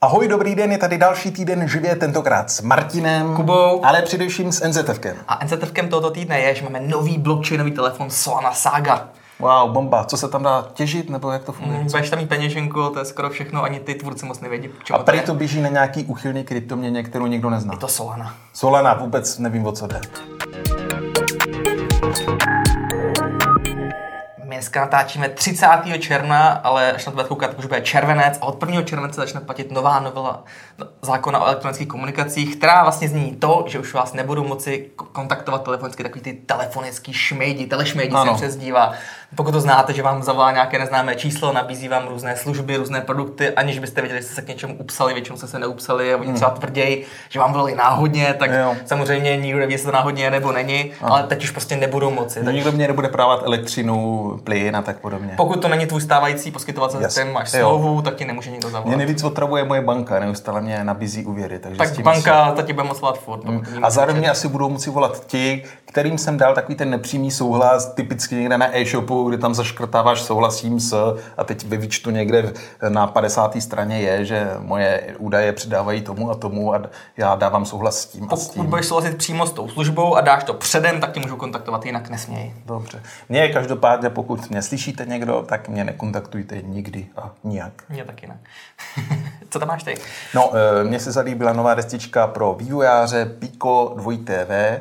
Ahoj, dobrý den, je tady další týden živě, tentokrát s Martinem, Kubou. ale především s NZFkem. A NZFkem tohoto týdne je, že máme nový blockchainový telefon Solana Saga. Wow, bomba. Co se tam dá těžit, nebo jak to funguje? Mm, Budeš tam mít peněženku, to je skoro všechno, ani ty tvůrci moc nevědí, A prý je. to běží na nějaký uchylný kryptoměně, kterou nikdo nezná. Je to Solana. Solana, vůbec nevím, o co jde. Dneska natáčíme 30. června, ale až na to budete koukat, tak už bude červenec a od 1. července začne platit nová novela zákona o elektronických komunikacích, která vlastně zní to, že už vás nebudou moci ko- kontaktovat telefonicky takový ty telefonický šmejdi, telešmejdi se Ano. přezdívá. Pokud to znáte, že vám zavolá nějaké neznámé číslo, nabízí vám různé služby, různé produkty, aniž byste věděli, že jste se k něčemu upsali, většinou jste se neupsali a oni třeba tvrději, že vám volali náhodně, tak Jo. samozřejmě nikdo neví, jestli to náhodně je nebo není, ale teď už prostě nebudou moci. Tak nikdo mě nebude právat elektřinu, plyn a tak podobně. pokud to není tvůj stávající poskytovatel, yes. máš Jo. smlouvu, tak ti nemůže nikdo Mě zavolat. nejvíc otravuje moje banka, neustále mě nabízí úvěry. Takže s Tak tím banka, ta ti bude moc volat furt. ní A máš zároveň asi budou moci volat ti, kterým jsem dal takový ten nepřímý souhlas, typicky někde na e-shopu, kde tam zaškrtáváš souhlasím s a teď ve výčtu někde na 50. straně je, že moje údaje předávají tomu a tomu a já dávám souhlas s tím a s Pokud tím. budeš souhlasit přímo s tou službou a dáš to předem, tak ti můžu kontaktovat, jinak nesměj. Dobře. Mě každopádně, pokud mě slyšíte někdo, tak mě nekontaktujte nikdy a nijak. Mně taky ne. Co tam máš ty? No, eh, mně se zalíbila nová destička pro vývojáře Pico 2TV.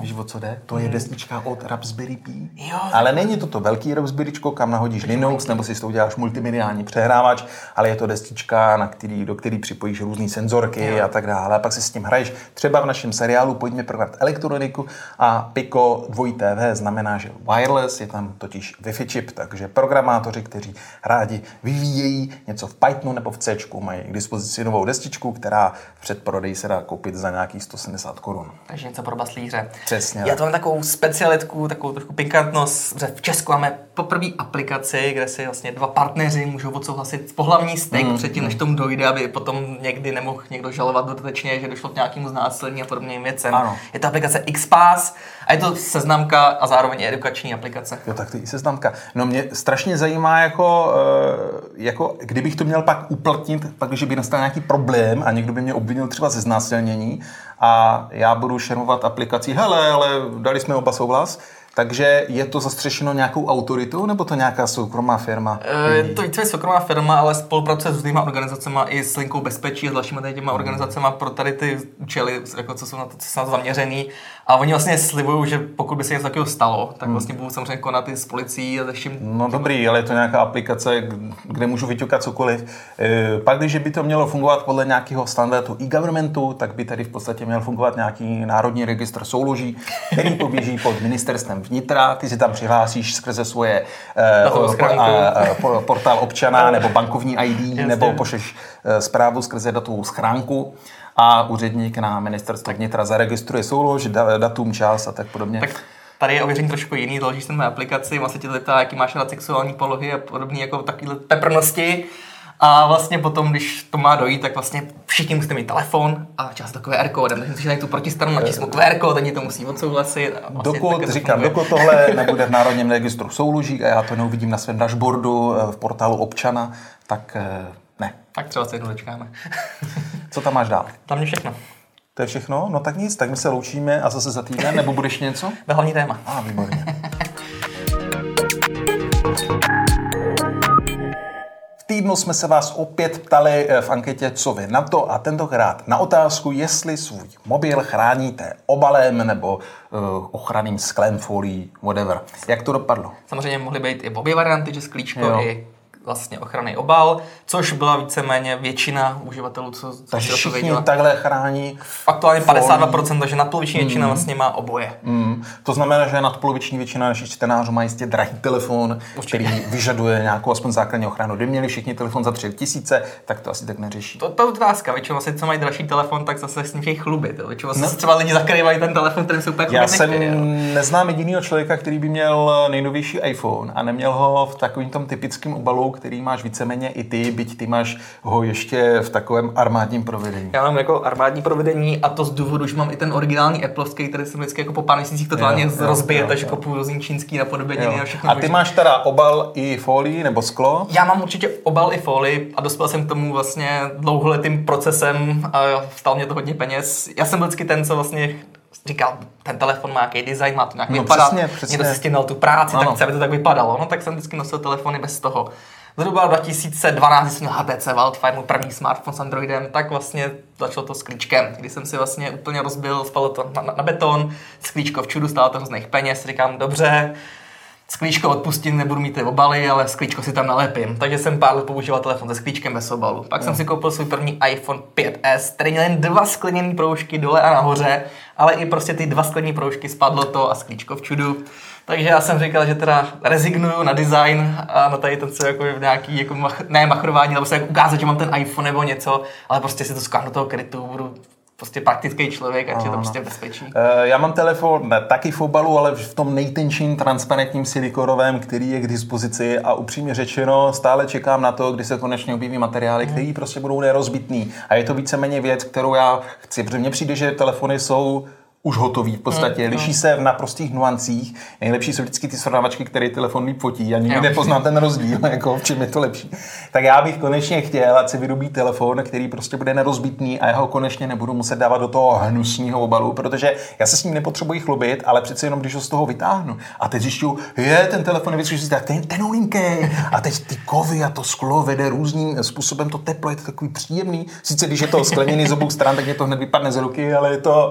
Víš, o co jde? To je destička od Raspberry Pi. Jo. Ale není to to velký Raspberryčko, kam nahodíš Linux, nebo si s tou uděláš multimediální přehrávač, ale je to destička, na který, do který připojíš různé senzorky Jo. a tak dále. A pak si s tím hraješ. Třeba v našem seriálu Pojďme prodat elektroniku a Pico 2TV znamená, že wireless, je tam totiž Wi-Fi čip, takže programátoři, kteří rádi vyvíjejí něco v Pythonu nebo v C, mají k dispozici novou destičku, která v předprodeji se dá koupit za nějakých 170 korun. Takže něco pro baslíře. Přesně Já to mám takovou specialitku, takovou trošku pikantnost, že v Česku máme poprvé aplikaci, kde si vlastně dva partneři můžou odsouhlasit pohlavní styk Mm, předtím, než tomu dojde, aby potom někdy nemohl někdo žalovat dodatečně, že došlo k nějakému znásilnění a podobným věcem. Ano. Je to aplikace XPass a je to seznamka a zároveň i edukační aplikace. Jo, tak to je i seznamka. No mě strašně zajímá, jako, eh, jako kdybych to měl pak uplatnit, pak, když by nastal nějaký problém a někdo by mě obvinil třeba ze znásilnění a já budu šermovat aplikací, hele, ale dali jsme oba souhlas, takže je to zastřešeno nějakou autoritou, nebo to nějaká soukromá firma? Eh, Je to více soukromá firma, ale spolupracuje s různýma organizacemi i s Linkou bezpečí a s dalšíma tady těma organizacemi pro tady ty účely, jako co jsou na to, co jsou na to zaměřený. A oni vlastně slibují, že pokud by se něco takového stalo, tak vlastně budou samozřejmě konat i s policií a se vším. No dobrý, ale je to nějaká aplikace, kde můžu vyťukat cokoliv. E, Pak, když by to mělo fungovat podle nějakého standardu e-governmentu, tak by tady v podstatě měl fungovat nějaký národní registr souloží, který poběží pod ministerstvem vnitra. Ty si tam přihlásíš skrze svoje e, Datovou po- schránku. a- a- po- portál občana nebo bankovní ID, Jasně. nebo pošleš e, zprávu skrze datovou schránku a úředník na ministerstvo vnitra zaregistruje soulož, da- datum, čas a tak podobně. Tak tady je ověření trošku jiný, doložíš si na aplikaci, vlastně ti to jaký máš rád sexuální polohy a podobné jako takovéhle peprnosti. A vlastně potom, když to má dojít, tak vlastně všichni musíte mít telefon a čas to QR kódem. Takže musíš najít tu protistranu, natisnout QR kód, oni to musí odsouhlasit. A vlastně Dokud, to říkám, funguje. dokud tohle nebude v Národním registru souloží a já to neuvidím na svém dashboardu eh, v portálu občana, tak eh, ne. Tak třeba se jednou dočkáme. Co tam máš dál? Tam je všechno. To je všechno? No tak nic, tak my se loučíme a zase za týden, nebo budeš něco? To hlavní téma. A, výborně. Týdnu jsme se vás opět ptali eh, v anketě, co vy na to a tentokrát na otázku, jestli svůj mobil chráníte obalem nebo uh, ochranným sklem, folií, whatever. Jak to dopadlo? Samozřejmě mohly být i obě varianty, že sklíčko Jo. i vlastně ochranný obal, což byla víceméně většina uživatelů, co, co Takže o to všichni věděla. takhle chrání. Aktuálně folii. 52%, takže nadpoloviční většina vlastně má oboje. Mm. To znamená, že nadpoloviční většina našich čtenářů má jistě drahý telefon, který vyžaduje nějakou aspoň základní ochranu. Kdyby měli všichni telefon za 3 tisíce, tak to asi tak neřeší. To, to je otázka, většinou asi, co mají dražší telefon, tak zase s ním chtějí chlubit. Jo. Většinou no. třeba lidi zakrývají ten telefon, kterým se úplně Já jsem jo. neznám jediného člověka, který by měl nejnovější iPhone a neměl ho v takovém tom typickém obalu, který máš víceméně i ty, byť ty máš ho ještě v takovém armádním provedení. Já mám jako armádní provedení a to z důvodu, že mám i ten originální Appleovský, který jsem vždycky jako po pár měsících totálně Jo, rozbije, jo, takže jo. kopu různý čínský napodobeniny a všechno. A ty máš teda obal i folii nebo sklo? Já mám určitě obal i folii a dospěl jsem k tomu vlastně dlouholetým procesem a stál mě to hodně peněz. Já jsem vždycky ten, co vlastně říkal, ten telefon má nějaký design, má to nějak No, vypadat, přesně, přesně. někdo si s tím dal tu práci, Ano. tak chce, aby to tak vypadalo. No tak jsem vždycky nosil telefony bez toho. Zhruba 2012, když jsem měl HTC Wildfire, můj první smartphone s Androidem, tak vlastně začalo to s klíčkem, kdy jsem si vlastně úplně rozbil, spadlo to na, na, na beton, sklíčko v čudu, stálo to hrozných peněz, říkám, dobře, Sklíčko odpustím, nebudu mít ty obaly, ale sklíčko si tam nalepím. Takže jsem pár let používal telefon se sklíčkem bez obalu. Pak jsem si koupil svůj první iPhone 5S, který měl jen dva skleněné proužky dole a nahoře, ale i prostě ty dva skleněné proužky spadlo to a sklíčko v čudu. Takže já jsem říkal, že teda rezignuju na design a na tady ten co jako nějaký, jako mach, ne machrování, ale prostě jako ukázat, že mám ten iPhone nebo něco, ale prostě si to skáhnu do toho krytu, budu prostě praktický člověk, ať je to prostě bezpečí. Eh, Já mám telefon ne, taky v obalu, ale v tom nejtenčím transparentním silikonovém, který je k dispozici a upřímně řečeno stále čekám na to, kdy se konečně objeví materiály, které prostě budou nerozbitný. A je to víceméně věc, kterou já chci, protože mně přijde, že telefony jsou už hotový v podstatě, liší se v naprostých nuancích. Nejlepší jsou vždycky ty srovnávačky, které telefon líp fotí a nikdy nepoznám ten rozdíl, jako v čem je to lepší. Tak já bych konečně chtěl, ať si vyrobí telefon, který prostě bude nerozbitný a já ho konečně nebudu muset dávat do toho hnusného obalu, protože já se s ním nepotřebuji chlubit, ale přece jenom, když ho z toho vytáhnu a teď zjišťuju, je, ten telefon je vyzkoušet, tak ten, ten olinký a teď ty kovy a to sklo vede různým způsobem, to teplo je to takový příjemný. Sice když je to skleněný z obou stran, tak mě to hned vypadne z ruky, ale je to,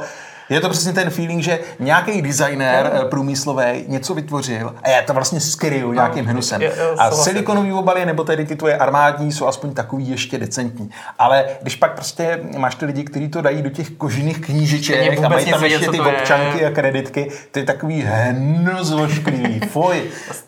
je to přesně ten feeling, že nějaký designer eh, průmyslový něco vytvořil a já to vlastně skryju nějakým hnusem. A silikonový obaly nebo tedy ty tvoje armádní jsou aspoň takový ještě decentní. Ale když pak prostě máš ty lidi, kteří to dají do těch kožených knížiček a mají tam ještě ty to je. občanky a kreditky, to je takový hnus ošklivý, fuj.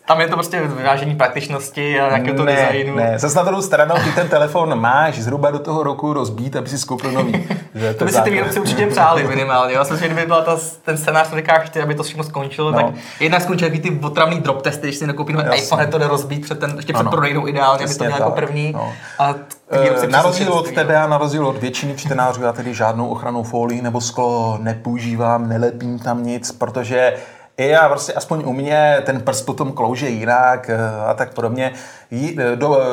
Tam je to prostě vyvážení praktičnosti a nějakého to ne, designu. ne, zase na druhou stranu ty ten telefon máš zhruba do toho roku rozbít, aby si skoupil nový. Že To by si ty výrobci určitě přáli minimálně. Já si myslím, že kdyby byla ta, ten scénář, co říkáš, ty, aby to všechno skončilo, No. no. tak jednak skončí takový ty otravný drop testy, když si nekoupí nový Jasně. iPhone, to jde rozbít před ten, ještě před Ano. prodejnou ideálně, aby to měl jako tak, první. no. A Eh, Na rozdíl od tebe a na rozdíl od většiny čtenářů, já tedy žádnou ochranou folii nebo sklo nepoužívám, nelepím tam nic, protože i já prostě aspoň u mě ten prst potom klouže jinak eh, a tak podobně. Eh, Do, eh,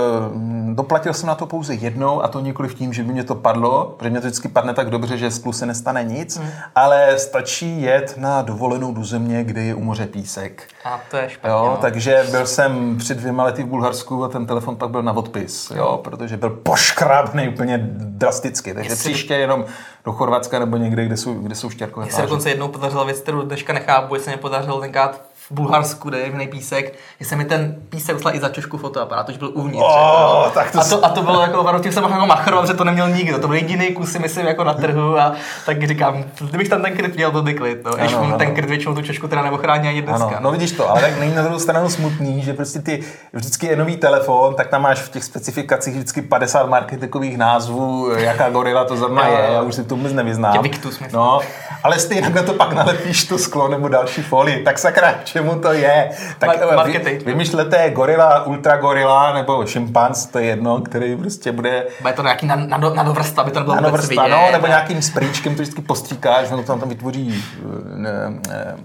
doplatil jsem na to pouze jednou a to nikoli v tím, že by mě to padlo, protože mě to vždycky padne tak dobře, že sklu se nestane nic, Hmm. ale stačí jet na dovolenou do země, kde je u moře písek. A to je špatně. Jo, no. takže byl jsem před dvěma lety v Bulharsku a ten telefon pak byl na odpis, jo, protože byl poškrábný úplně drasticky. Takže Jestli- příště jenom do Chorvatska nebo někde, kde jsou, kde jsou štěrkové Mně se dokonce jednou podařila věc, kterou dneška nechápu, že se mi podařilo tenkrát v Bulharsku, kde je jemný písek, že se mi ten písek poslal i za čošku fotoaparát, to už byl uvnitř. Oh, jako. tak to a, to, a to bylo jako, tím jsem jako machrovat, že to neměl nikdo. To byl jediný kus, si myslím, jako na trhu a tak říkám, kdybych tam ten kryt měl, byl by klid. No. Když Ano, ano. ten kryt většinou tu čošku teda neochrání ani dneska. Ano, no vidíš to, ale tak není na druhou stranu smutný, že prostě ty vždycky je nový telefon, tak tam máš v těch specifikacích vždycky 50 marketingových názvů, jaká gorila to zrovna je, já už si to vůbec nevyznám. No, ale stejně na to pak nalepíš to sklo nebo další folii, tak sakra, k čemu to je? Tak eh, vy, vymyšlete gorila, ultra gorila nebo šimpanz, to je jedno, který prostě bude Bude to nějaký na, na, na, na dovrsta, aby to vůbec vrstva, vidět. no, nebo nějakým sprýčkem to vždycky postříkáš, ono to tam, tam vytvoří eh, ne, ne,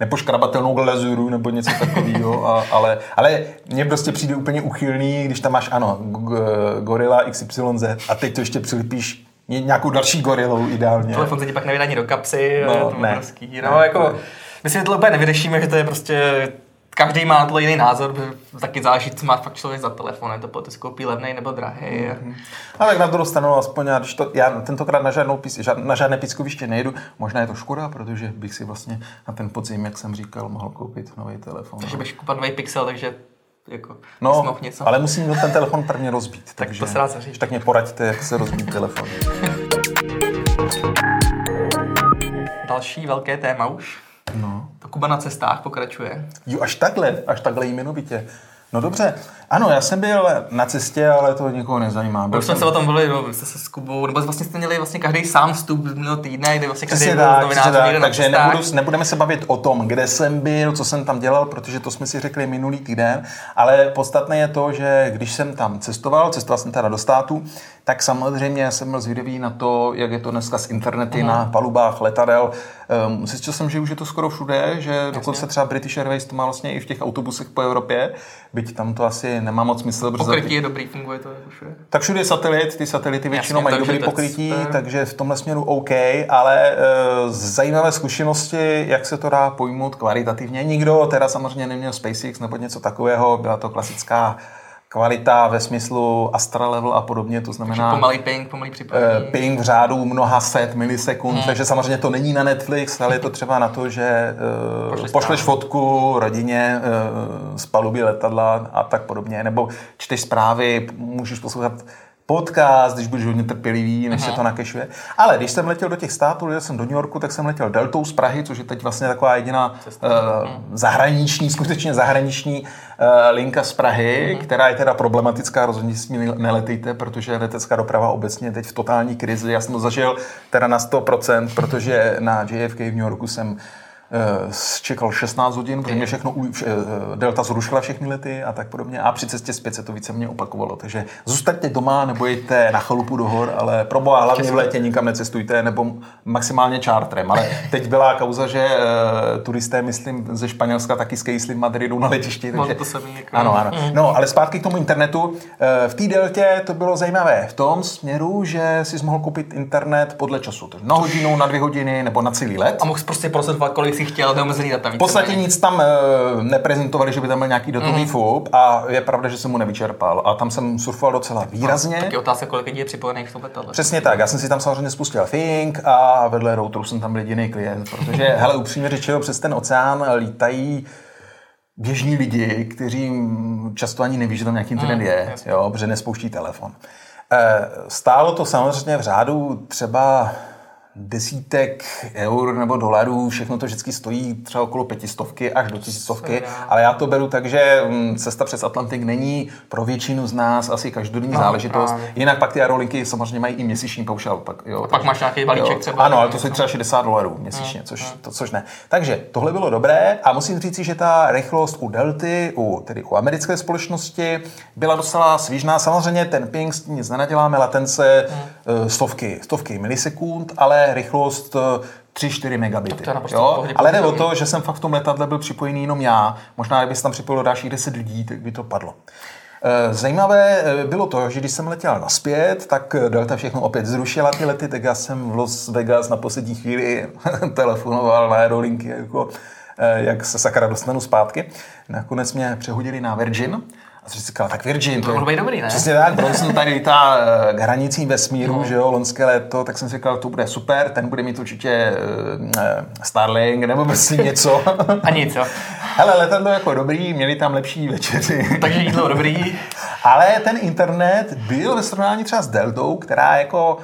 nepoškrabatelnou glazuru nebo něco takového, a, ale, ale mně prostě přijde úplně uchylný, když tam máš, ano, g- gorila XYZ a teď to ještě přilipíš nějakou další gorilou ideálně. Telefon se ti pak nevydá ani do kapsy, No, je to ne. obrovský. No, Ne, jako, ne. my si to úplně nevyřešíme, že to je prostě každý má na to jiný názor, taky záleží, co má fakt člověk za telefon, je to potom koupí levný nebo drahý. Mhm. A tak na druhou stranu, aspoň já, když to, já tentokrát na, žádnou pís, žád, na žádné pískoviště nejdu, možná je to škoda, protože bych si vlastně na ten podzim, jak jsem říkal, mohl koupit nový telefon. Takže budeš kupat nový pixel, takže jako No, něco. ale musím mít ten telefon prvně rozbít. Tak takže, to se rád zařídí. Tak mě poraďte, jak se rozbít telefon. Další velké téma už. No. To Kuba na cestách pokračuje. Jo, až takhle, až takhle jmenovitě. No dobře, Ano, já jsem byl na cestě, ale to nikoho nezajímá. Byl Už jsme jsem... se o tom no, vy jste se s Kubou, nebo vlastně jste měli vlastně každý sám vstup minulý týdne, kde vlastně každý byl z tak, přesně novinářů tak. takže nebudu, nebudeme se bavit o tom, kde jsem byl, co jsem tam dělal, protože to jsme si řekli minulý týden, ale podstatné je to, že když jsem tam cestoval, cestoval jsem teda do státu, tak samozřejmě jsem byl zvědavý na to, jak je to dneska s internety na palubách letadel. Um, zjistil jsem, že už je to skoro všude, že dokonce třeba British Airways to má vlastně i v těch autobusech po Evropě, byť tam to asi nemá moc smysl, protože Pokrytí je dobrý, funguje to jako všude. tak všude je satelit, ty satelity většinou Jasně, mají dobrý je pokrytí, takže v tomhle směru OK, ale e, zajímavé zkušenosti, jak se to dá pojmout kvalitativně. Nikdo teda samozřejmě neměl SpaceX nebo něco takového, byla to klasická kvalita ve smyslu Astra Level a podobně, to znamená Pomalý ping, pomalý eh, připojení. ping v řádu mnoha set milisekund, Hmm. takže samozřejmě to není na Netflix, ale je to třeba na to, že uh, Pošleš pošleš fotku rodině uh, z paluby letadla a tak podobně, nebo čteš zprávy, můžeš poslouchat podcast, když budeš hodně trpělivý, než se to nakešuje. Ale když jsem letěl do těch států, letěl jsem do New Yorku, tak jsem letěl Deltou z Prahy, což je teď vlastně taková jediná uh, zahraniční, skutečně zahraniční uh, linka z Prahy, která je teda problematická, rozhodně s ní neletejte, protože letecká doprava obecně je teď v totální krizi. Já jsem to zažil teda na 100%, protože na JFK v New Yorku jsem čekal 16 hodin, protože mě všechno, eh, Delta zrušila všechny lety a tak podobně a při cestě zpět se to více mě opakovalo. Takže zůstaňte doma nebo jděte na chalupu do hor, ale pro boha hlavně v létě nikam necestujte nebo maximálně čártrem. Ale teď byla kauza, že uh, turisté, myslím, ze Španělska taky skejsli v Madridu na letišti. Bylo Takže... to jako- Ano, ano. No, ale zpátky k tomu internetu. Eh, V té deltě to bylo zajímavé v tom směru, že si mohl koupit internet podle času. Na hodinu, na dvě hodiny nebo na celý let. A mohl prostě procesovat, kolik jsi chtěl, neomezený data. V podstatě nic tam e, neprezentovali, že by tam byl nějaký datový Mhm. FUP a je pravda, že jsem mu nevyčerpal. A tam jsem surfoval docela výrazně. Tak je otázka, kolik lidí je připojených v tom letadle. Přesně tak, já jsem si tam samozřejmě spustil Think a vedle routeru jsem tam byl jediný klient, protože, hele, upřímně řečeno, přes ten oceán lítají běžní lidi, kteří často ani neví, že tam nějaký internet je, jo, protože nespouští telefon. Eh, Stálo to samozřejmě v řádu třeba desítek eur nebo dolarů, všechno to vždycky stojí třeba okolo pětistovky až do tisícovky, ale já to beru tak, že mm, cesta přes Atlantik není pro většinu z nás asi každodenní záležitost. právě. Jinak pak ty aerolinky samozřejmě mají i měsíční paušál. Pak, jo, pak máš nějaký balíček třeba. Ano, ale to jsou třeba 60 dolarů měsíčně, což, to, což ne. Takže tohle bylo dobré a musím říct, že ta rychlost u Delty, u, tedy u americké společnosti, byla docela svížná. Samozřejmě ten ping s tím nic nenaděláme, latence eh, stovky, stovky milisekund, ale rychlost eh, 3-4 megabity. to je jo? pohodě Ale jde o to, že jsem fakt v tom letadle byl připojený jenom já. Možná, kdyby se tam připojilo dalších 10 lidí, tak by to padlo. Eh, Zajímavé eh, bylo to, že když jsem letěl naspět, tak eh, Delta všechno opět zrušila ty lety, tak já jsem v Las Vegas na poslední chvíli telefonoval na aerolinky, jako, eh, jak se sakra dostanu zpátky. Nakonec mě přehodili na Virgin. A jsem říkal, tak Virgin, to být dobrý, ne? Přesně tak, Bronson tady lítá eh, k hranicím vesmíru, no. že jo, loňské léto, tak jsem si říkal, to bude super, ten bude mít určitě eh, Starlink nebo prostě něco. A nic, jo. Hele, letadlo jako dobrý, měli tam lepší večeři. Takže jídlo dobrý. Ale ten internet byl ve srovnání třeba s Deltou, která jako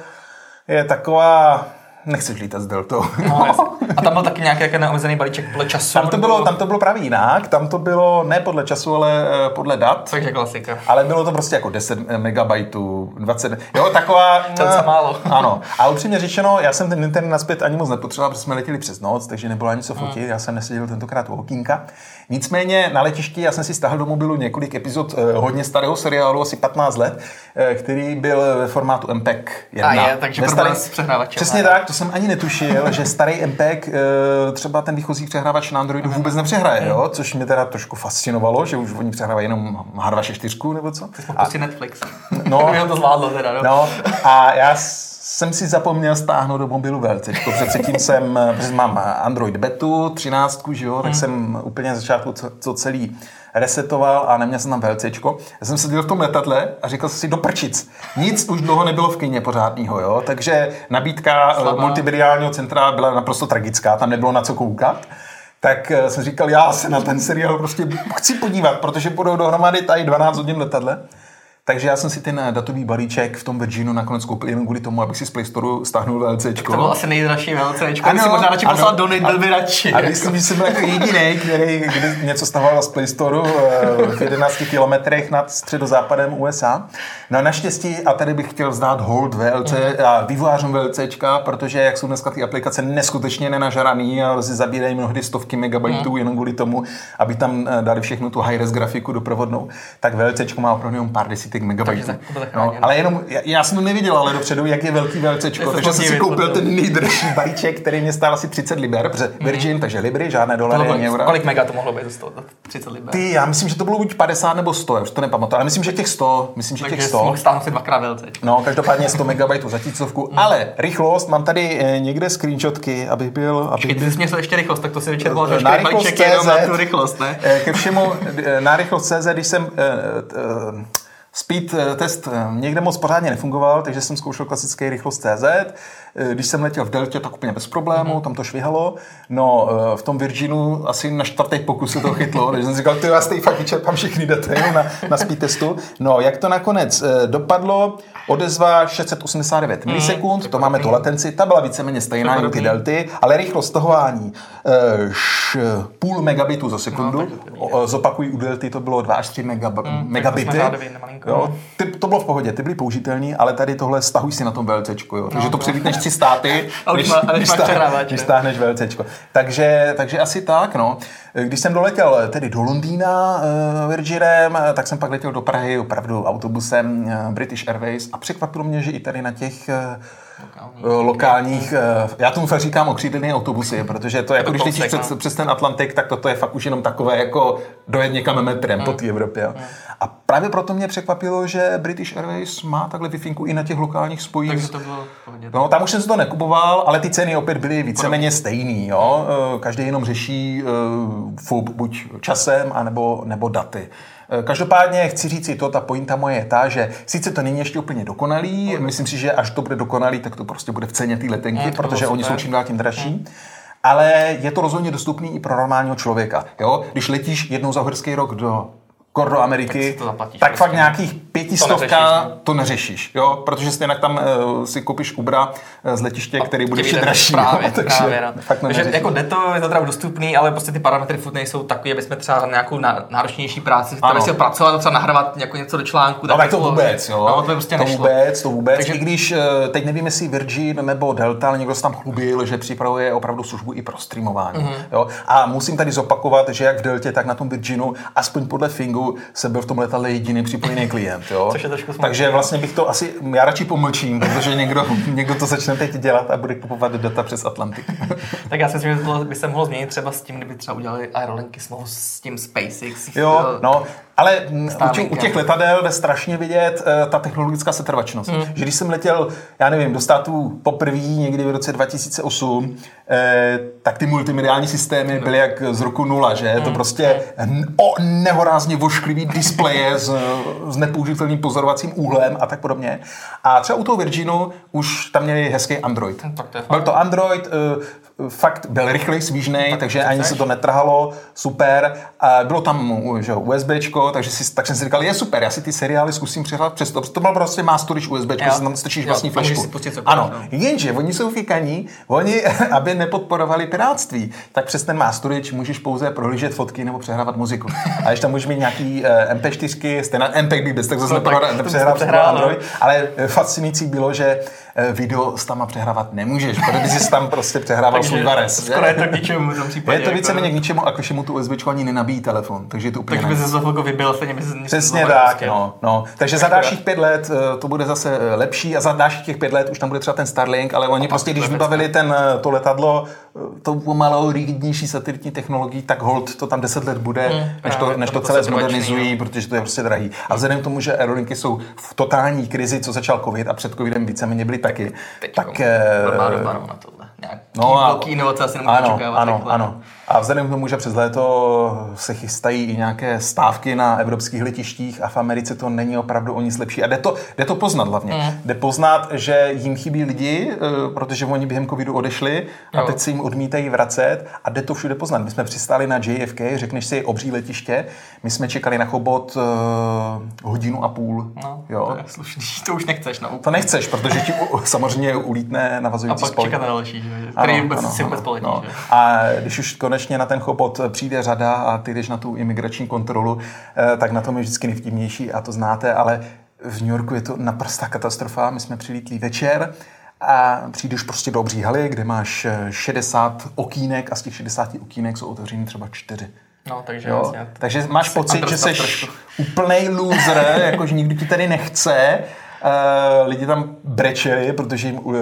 je taková... Nechceš lítat s Deltou. No, a tam byl taky nějaký jako neomezený balíček podle času. Tam to, bylo, tam to bylo právě jinak. Tam to bylo ne podle času, ale eh, podle dat. Takže klasika. Ale bylo to prostě jako 10 megabajtů, 20, jo, taková... To je málo. Ano. A upřímně řečeno, já jsem ten internet naspět ani moc nepotřeboval, protože jsme letěli přes noc, takže nebylo ani co fotit, já jsem neseděl tentokrát u okýnka. Nicméně na letišti já jsem si stáhl do mobilu několik epizod eh, hodně starého seriálu, asi 15 let, eh, který byl ve formátu MPEG 1. A je, takže Ve problém s přehrávačem. Přesně tak, to jsem ani netušil, že starý MPEG eh, třeba ten výchozí přehrávač na Androidu vůbec nepřehraje, jo? což mě teda trošku fascinovalo, že už oni přehrávají jenom H264 nebo co. A prostě Netflix. No. To zvládlo teda, no. No a já jsem si zapomněl stáhnout do mobilu VLC. Protože předtím jsem, protože mám Android Betu, 13, že jo, tak jsem úplně na začátku co- to celý resetoval a neměl jsem tam VLC. Já jsem seděl v tom letadle a říkal jsem si do prčic. Nic už dlouho nebylo v kině pořádného, jo, takže nabídka eh, Slabá. multimediálního centra byla naprosto tragická, tam nebylo na co koukat. Tak eh, jsem říkal, já se na ten seriál prostě chci podívat, protože budou dohromady tady 12 hodin letadle. Takže já jsem si ten datový balíček v tom Virginu nakonec koupil jenom kvůli tomu, abych si z Play Store stáhnul VLCčko. To bylo asi nejdražší VLC. Ano, si možná radši poslal donate, byl by radši. A když jsem, jsem byl jako jediný, který kdy něco stahoval z Play Store eh, v 11 kilometrech nad středozápadem USA. No naštěstí, a tady bych chtěl vzdát hold VLC a vývojářům VLCčka, protože jak jsou dneska ty aplikace neskutečně nenažraný a si zabírají mnohdy stovky megabajtů mm. jenom kvůli tomu, aby tam eh, dali všechnu tu high-res grafiku doprovodnou, tak VLCčko má opravdu jenom pár desítek megabajtů. No, ale jenom, já, já, jsem to neviděl ale dopředu, jak je velký VLCčko, takže jsem si koupil ten nejdražší balíček, který mě stál asi 30 liber, protože mhm. Virgin, mm. takže libry, žádné dolary, ani eura. Kolik mega to mohlo být z toho? 30 liber? Ty, já myslím, že to bylo buď 50 nebo 100, už to nepamatuju, ale myslím, že těch 100, myslím, že těch 100. Takže stáhnout si dvakrát VLC. No, každopádně 100 megabajtů za tisícovku, mm. ale rychlost, mám tady eh, někde screenshotky, aby byl... Aby Počkej, ty jsi měl ještě rychlost, tak to si vyčerpal, že na rychlost jenom na tu rychlost, ne? Eh, ke všemu, eh, na rychlost CZ, když jsem Speed test někde moc pořádně nefungoval, takže jsem zkoušel klasický rychlost CZ. Když jsem letěl v Deltě, tak úplně bez problému, mm-hmm. tam to švihalo. No, v tom Virginu asi na čtvrtý pokus se to chytlo, takže jsem říkal, ty já stejně fakt vyčerpám všechny data na, na speed testu. No, jak to nakonec dopadlo, odezva 689 mm, milisekund, to máme tu latenci, ta byla víceméně stejná jako ty delty, ale rychlost stahování š, půl megabitu za sekundu, no, zopakují u delty to bylo 2 až 3 megab, mm, megabity. Jo, ty, to bylo v pohodě, ty byly použitelný, ale tady tohle stahuj si na tom VLCčku, jo. takže no, to převítneš tři státy, než, než, než stáhneš VLCčko. Takže, takže asi tak, no. Když jsem doletěl tedy do Londýna uh, Virginem, tak jsem pak letěl do Prahy opravdu autobusem uh, British Airways a překvapilo mě, že i tady na těch uh, lokálních, lokálních já tomu fakt říkám okřídlený autobusy, protože to jako když letíš přes, přes ten Atlantik, tak toto je fakt už jenom takové jako dojet někam metrem hmm. po té Evropě. Hmm. A právě proto mě překvapilo, že British Airways má takhle wi i na těch lokálních spojích. Takže to bylo no, tam už jsem si to nekupoval, ale ty ceny opět byly víceméně stejný. Jo? Každý jenom řeší FUB buď časem, anebo, nebo daty. Eh, každopádně chci říct si to, ta pointa moje je ta, že sice to není ještě úplně dokonalý, no, myslím si, že až to bude dokonalý, tak to prostě bude v ceně té letenky, no, protože oni jsou čím dál tím dražší. Hmm ale je to rozhodně dostupný i pro normálního člověka. Jo? Když letíš jednou za horský rok do do Ameriky, tak, zaplatíš, tak fakt nějakých pětistovka to, to neřešíš, jo? protože stejně tam uh, si koupíš Ubra eh, z letiště, který bude ještě dražší. Právě, jo? takže právě, no. fakt takže jako jde to, je to teda dostupný, ale prostě ty parametry furt nejsou takové, aby jsme třeba nějakou náročnější práci, které si pracovat, třeba nahrávat jako něco do článku. No tak to vůbec, jo. No, to, prostě to vůbec, to vůbec. Takže... I když eh, teď nevím, jestli Virgin nebo Delta, ale někdo se tam chlubil, že připravuje opravdu službu i pro streamování. Mm-hmm. Jo? A musím tady zopakovat, že jak v Deltě, tak na tom Virginu, aspoň podle Fingu, se byl v tom letadle jediný připojený klient. Jo? Což je trošku Takže vlastně bych to asi, já radši pomlčím, protože někdo, někdo to začne teď dělat a bude kupovat data přes Atlantik. tak já si myslím, že to by se mohlo změnit třeba s tím, kdyby třeba udělali aerolinky s tím SpaceX. Jo, no, ale u těch, u těch letadel jde strašně vidět uh, ta technologická setrvačnost. Mm. Že když jsem letěl, já nevím, do států poprvé někdy v roce 2008, eh, tak ty multimediální systémy mm. byly jak z roku nula, že? Mm. To prostě o, nehorázně vošklivý displeje s, s nepoužitelným pozorovacím úhlem a tak podobně. A třeba u toho Virginu už tam měli hezký Android. To Byl to Android, uh, fakt byl rychlej, svížnej, tak takže ani se to netrhalo, super. A bylo tam že, USBčko, takže, si, tak jsem si říkal, je super, já si ty seriály zkusím přehrát přes to. To bylo prostě má storage USBčko, si tam strčíš vlastní flašku. Ano, no. jenže oni jsou fikaní, oni, aby nepodporovali pirátství, tak přes ten má storage můžeš pouze prohlížet fotky nebo přehrávat muziku. A ještě tam můžeš mít nějaký eh, MP4, stejně MP bez, tak zase no, nepřehrává Android, ale eh, fascinující bylo, že Eh, video s tama přehrávat nemůžeš, protože jsi tam prostě přehrával Sulvares. Skoro je to k ničemu v tom případě. Je to víceméně jako... k ničemu, a k všemu tu USB ani nenabíjí telefon, takže to úplně Takže by se za vybil, stejně by se Přesně tak, prostě. no, no. Takže za dalších pět let eh, to bude zase eh, lepší a za dalších těch pět let už tam bude třeba ten Starlink, ale oni prostě, když vybavili ten, to letadlo tou pomalou rigidnější satelitní technologií, tak hold to tam deset let bude, hmm, než to, než to, to celé zmodernizují, protože to je prostě drahý. A vzhledem k tomu, že aerolinky jsou v totální krizi, co začal covid a před covidem víceméně byly taky. Teď tak... Normálně na tohle. Nějaký no, velký inovace asi nemůžu ano, Ano, takhle. ano. A vzhledem k tomu, že přes léto se chystají i nějaké stávky na evropských letištích a v Americe to není opravdu o nic lepší. A jde to, jde to poznat hlavně. Mm. Jde poznat, že jim chybí lidi, eh, protože oni během covidu odešli a jo. teď se jim odmítají vracet a jde to všude poznat. My jsme přistáli na JFK, řekneš si obří letiště, my jsme čekali na chobot uh, hodinu a půl. No, jo. to je slušný, to už nechceš. No. To nechceš, protože ti samozřejmě ulítne navazující. A pak čekat na další, že? který ano, vůbec ano, si vůbec poletí. No. Že? A když už konečně na ten chobot přijde řada a ty jdeš na tu imigrační kontrolu, eh, tak na tom je vždycky nejvtipnější a to znáte, ale v New Yorku je to naprostá katastrofa. My jsme přilítli večer a přijdeš prostě do obří haly, kde máš 60 eh, okýnek a z těch 60 okýnek jsou otevřeny třeba 4. No, takže, jo? Vlastně, takže máš pocit, že jsi úplný loser, jakože nikdo ti tady nechce lidi tam brečeli, protože jim uh,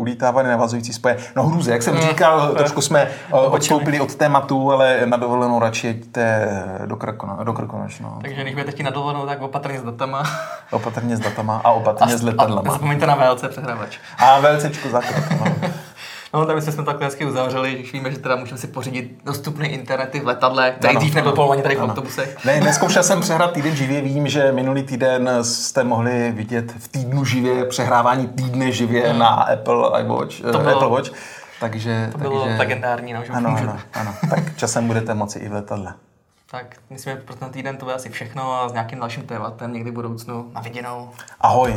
ulítávaly navazující spoje. No hrůze, jak jsem mm. říkal, trošku jsme uh, odstoupili od tématu, ale na dovolenou radši jeďte do, Krakona, do Krakonoš. No. Takže když budete na dovolenou, tak opatrně s datama. opatrně s datama a opatrně a, s letadlama. A zapomeňte na VLC přehrávač. A VLCčku za no. No, tak jsme takhle hezky uzavřeli, když víme, že teda můžeme si pořídit dostupné internety v letadle, který dřív nebyl povolený tady v autobusech. Ne, neskoušel jsem přehrát týden živě, vím, že minulý týden jste mohli vidět v týdnu živě přehrávání týdne živě hmm. na Apple iWatch, to bylo, Apple Watch. Takže, to bylo takže, legendární, no, že ano, ano, ano, tak časem budete moci i v letadle. Tak myslím, že pro ten týden to bude asi všechno a s nějakým dalším tématem někdy v budoucnu na viděnou. Ahoj.